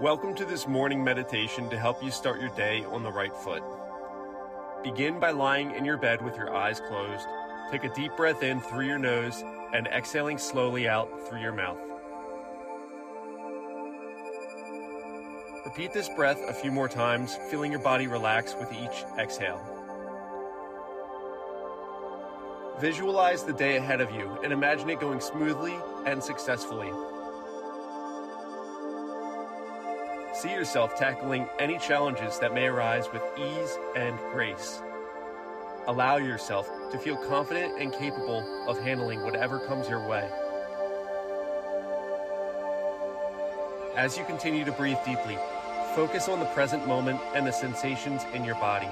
Welcome to this morning meditation to help you start your day on the right foot. Begin by lying in your bed with your eyes closed. Take a deep breath in through your nose and exhaling slowly out through your mouth. Repeat this breath a few more times, feeling your body relax with each exhale. Visualize the day ahead of you and imagine it going smoothly and successfully. See yourself tackling any challenges that may arise with ease and grace. Allow yourself to feel confident and capable of handling whatever comes your way. As you continue to breathe deeply, focus on the present moment and the sensations in your body.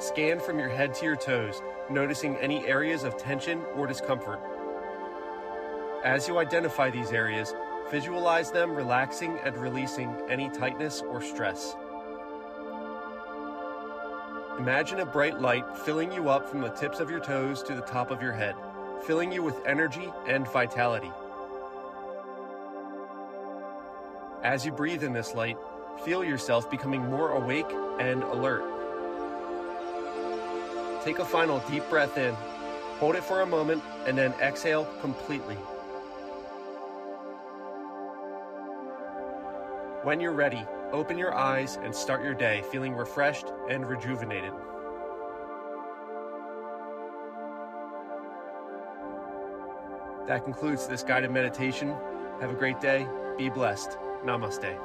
Scan from your head to your toes, noticing any areas of tension or discomfort. As you identify these areas, visualize them relaxing and releasing any tightness or stress. Imagine a bright light filling you up from the tips of your toes to the top of your head, filling you with energy and vitality. As you breathe in this light, feel yourself becoming more awake and alert. Take a final deep breath in, hold it for a moment, and then exhale completely. When you're ready, open your eyes and start your day feeling refreshed and rejuvenated. That concludes this guided meditation. Have a great day. Be blessed. Namaste.